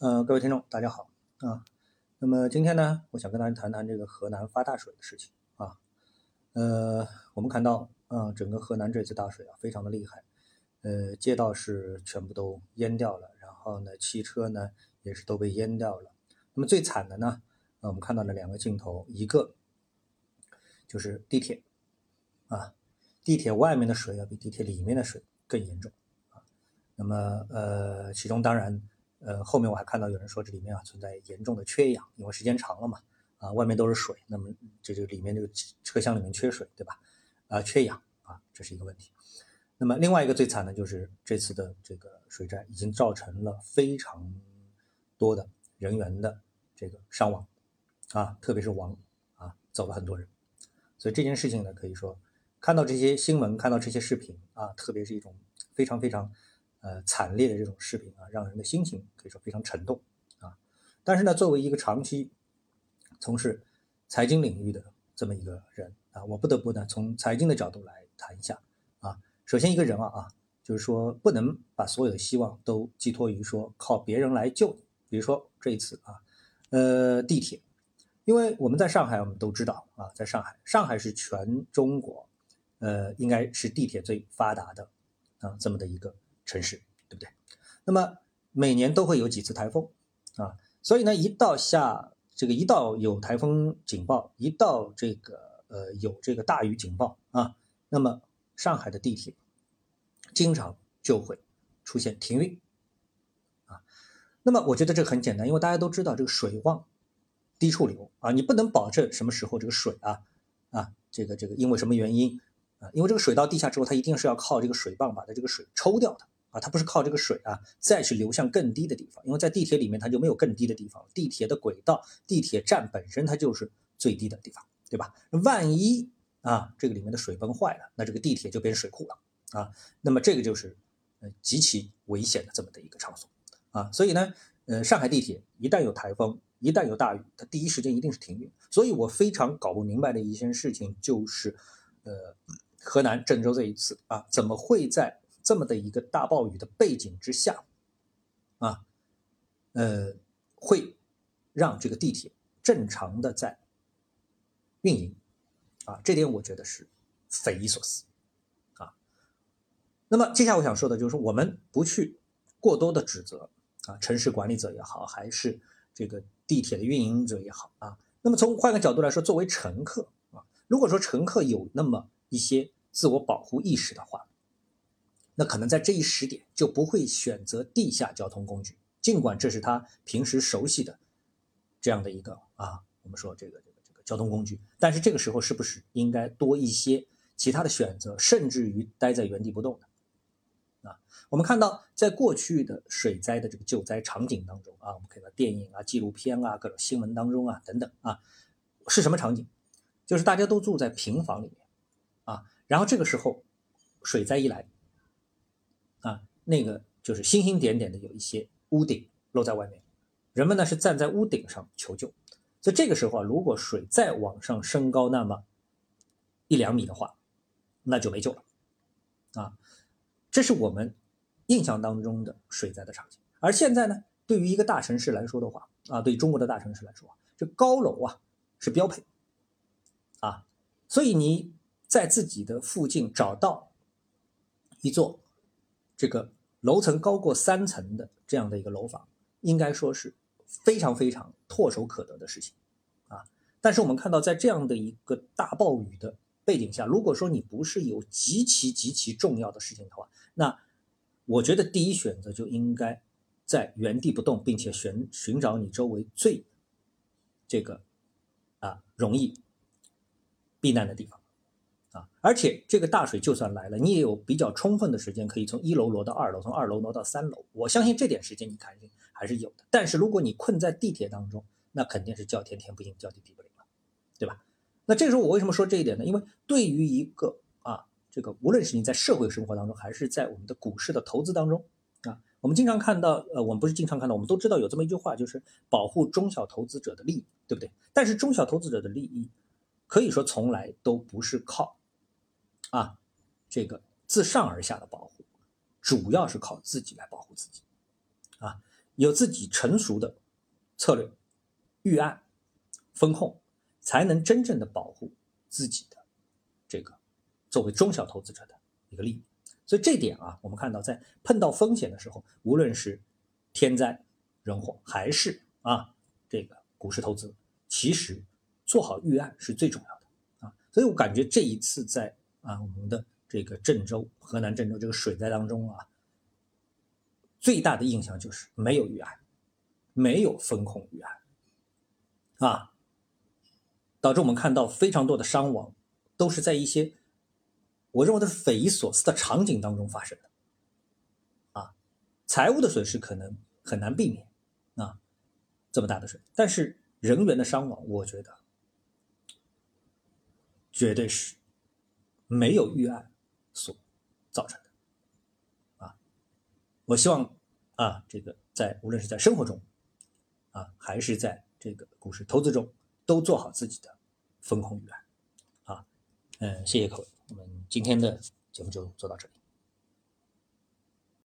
呃，各位听众，大家好啊。那么今天呢，我想跟大家谈谈这个河南发大水的事情啊。呃，我们看到啊，整个河南这次大水啊，非常的厉害。呃，街道是全部都淹掉了，然后呢，汽车呢也是都被淹掉了。那么最惨的呢，我们看到了两个镜头，一个就是地铁啊，地铁外面的水要比地铁里面的水更严重啊。那么呃，其中当然。呃，后面我还看到有人说这里面啊存在严重的缺氧，因为时间长了嘛，啊，外面都是水，那么这就里面这个车厢里面缺水，对吧？啊，缺氧啊，这是一个问题。那么另外一个最惨的就是这次的这个水灾已经造成了非常多的人员的这个伤亡，啊，特别是亡啊，走了很多人。所以这件事情呢，可以说看到这些新闻，看到这些视频啊，特别是一种非常非常。呃，惨烈的这种视频啊，让人的心情可以说非常沉重啊。但是呢，作为一个长期从事财经领域的这么一个人啊，我不得不呢从财经的角度来谈一下啊。首先，一个人啊啊，就是说不能把所有的希望都寄托于说靠别人来救你。比如说这一次啊，呃，地铁，因为我们在上海，我们都知道啊，在上海，上海是全中国呃，应该是地铁最发达的啊，这么的一个。城市对不对？那么每年都会有几次台风啊，所以呢，一到下这个一到有台风警报，一到这个呃有这个大雨警报啊，那么上海的地铁经常就会出现停运啊。那么我觉得这很简单，因为大家都知道这个水旺低处流啊，你不能保证什么时候这个水啊啊这个这个因为什么原因啊？因为这个水到地下之后，它一定是要靠这个水泵把它这个水抽掉的。啊，它不是靠这个水啊，再去流向更低的地方，因为在地铁里面它就没有更低的地方，地铁的轨道、地铁站本身它就是最低的地方，对吧？万一啊这个里面的水泵坏了，那这个地铁就变水库了啊，那么这个就是呃极其危险的这么的一个场所啊，所以呢，呃上海地铁一旦有台风，一旦有大雨，它第一时间一定是停运，所以我非常搞不明白的一件事情就是，呃河南郑州这一次啊怎么会在这么的一个大暴雨的背景之下，啊，呃，会让这个地铁正常的在运营，啊，这点我觉得是匪夷所思，啊，那么接下来我想说的就是，我们不去过多的指责啊，城市管理者也好，还是这个地铁的运营者也好啊，那么从换个角度来说，作为乘客啊，如果说乘客有那么一些自我保护意识的话，那可能在这一时点就不会选择地下交通工具，尽管这是他平时熟悉的这样的一个啊，我们说这个这个这个交通工具，但是这个时候是不是应该多一些其他的选择，甚至于待在原地不动的？啊，我们看到在过去的水灾的这个救灾场景当中啊，我们看到电影啊、纪录片啊、各种新闻当中啊等等啊，是什么场景？就是大家都住在平房里面啊，然后这个时候水灾一来。啊，那个就是星星点点的，有一些屋顶露在外面，人们呢是站在屋顶上求救。所以这个时候啊，如果水再往上升高那么一两米的话，那就没救了。啊，这是我们印象当中的水灾的场景。而现在呢，对于一个大城市来说的话，啊，对中国的大城市来说，这高楼啊是标配。啊，所以你在自己的附近找到一座。这个楼层高过三层的这样的一个楼房，应该说是非常非常唾手可得的事情，啊！但是我们看到，在这样的一个大暴雨的背景下，如果说你不是有极其极其重要的事情的话，那我觉得第一选择就应该在原地不动，并且寻寻找你周围最这个啊容易避难的地方。而且这个大水就算来了，你也有比较充分的时间可以从一楼挪到二楼，从二楼挪到三楼。我相信这点时间你肯定还是有的。但是如果你困在地铁当中，那肯定是叫天天不应，叫地地不灵了，对吧？那这时候我为什么说这一点呢？因为对于一个啊，这个无论是你在社会生活当中，还是在我们的股市的投资当中啊，我们经常看到，呃，我们不是经常看到，我们都知道有这么一句话，就是保护中小投资者的利益，对不对？但是中小投资者的利益，可以说从来都不是靠。啊，这个自上而下的保护，主要是靠自己来保护自己。啊，有自己成熟的策略、预案、风控，才能真正的保护自己的这个作为中小投资者的一个利益。所以这点啊，我们看到在碰到风险的时候，无论是天灾人祸，还是啊这个股市投资，其实做好预案是最重要的啊。所以我感觉这一次在啊我们的这个郑州河南郑州这个水灾当中啊，最大的印象就是没有预案，没有风控预案啊，导致我们看到非常多的伤亡都是在一些。我认为都是匪夷所思的场景当中发生的，啊，财务的损失可能很难避免，啊，这么大的水，但是人员的伤亡，我觉得绝对是没有预案所造成的，啊，我希望啊，这个在无论是在生活中，啊，还是在这个股市投资中，都做好自己的风控预案，啊，嗯，谢谢各位。我们今天的节目就做到这里。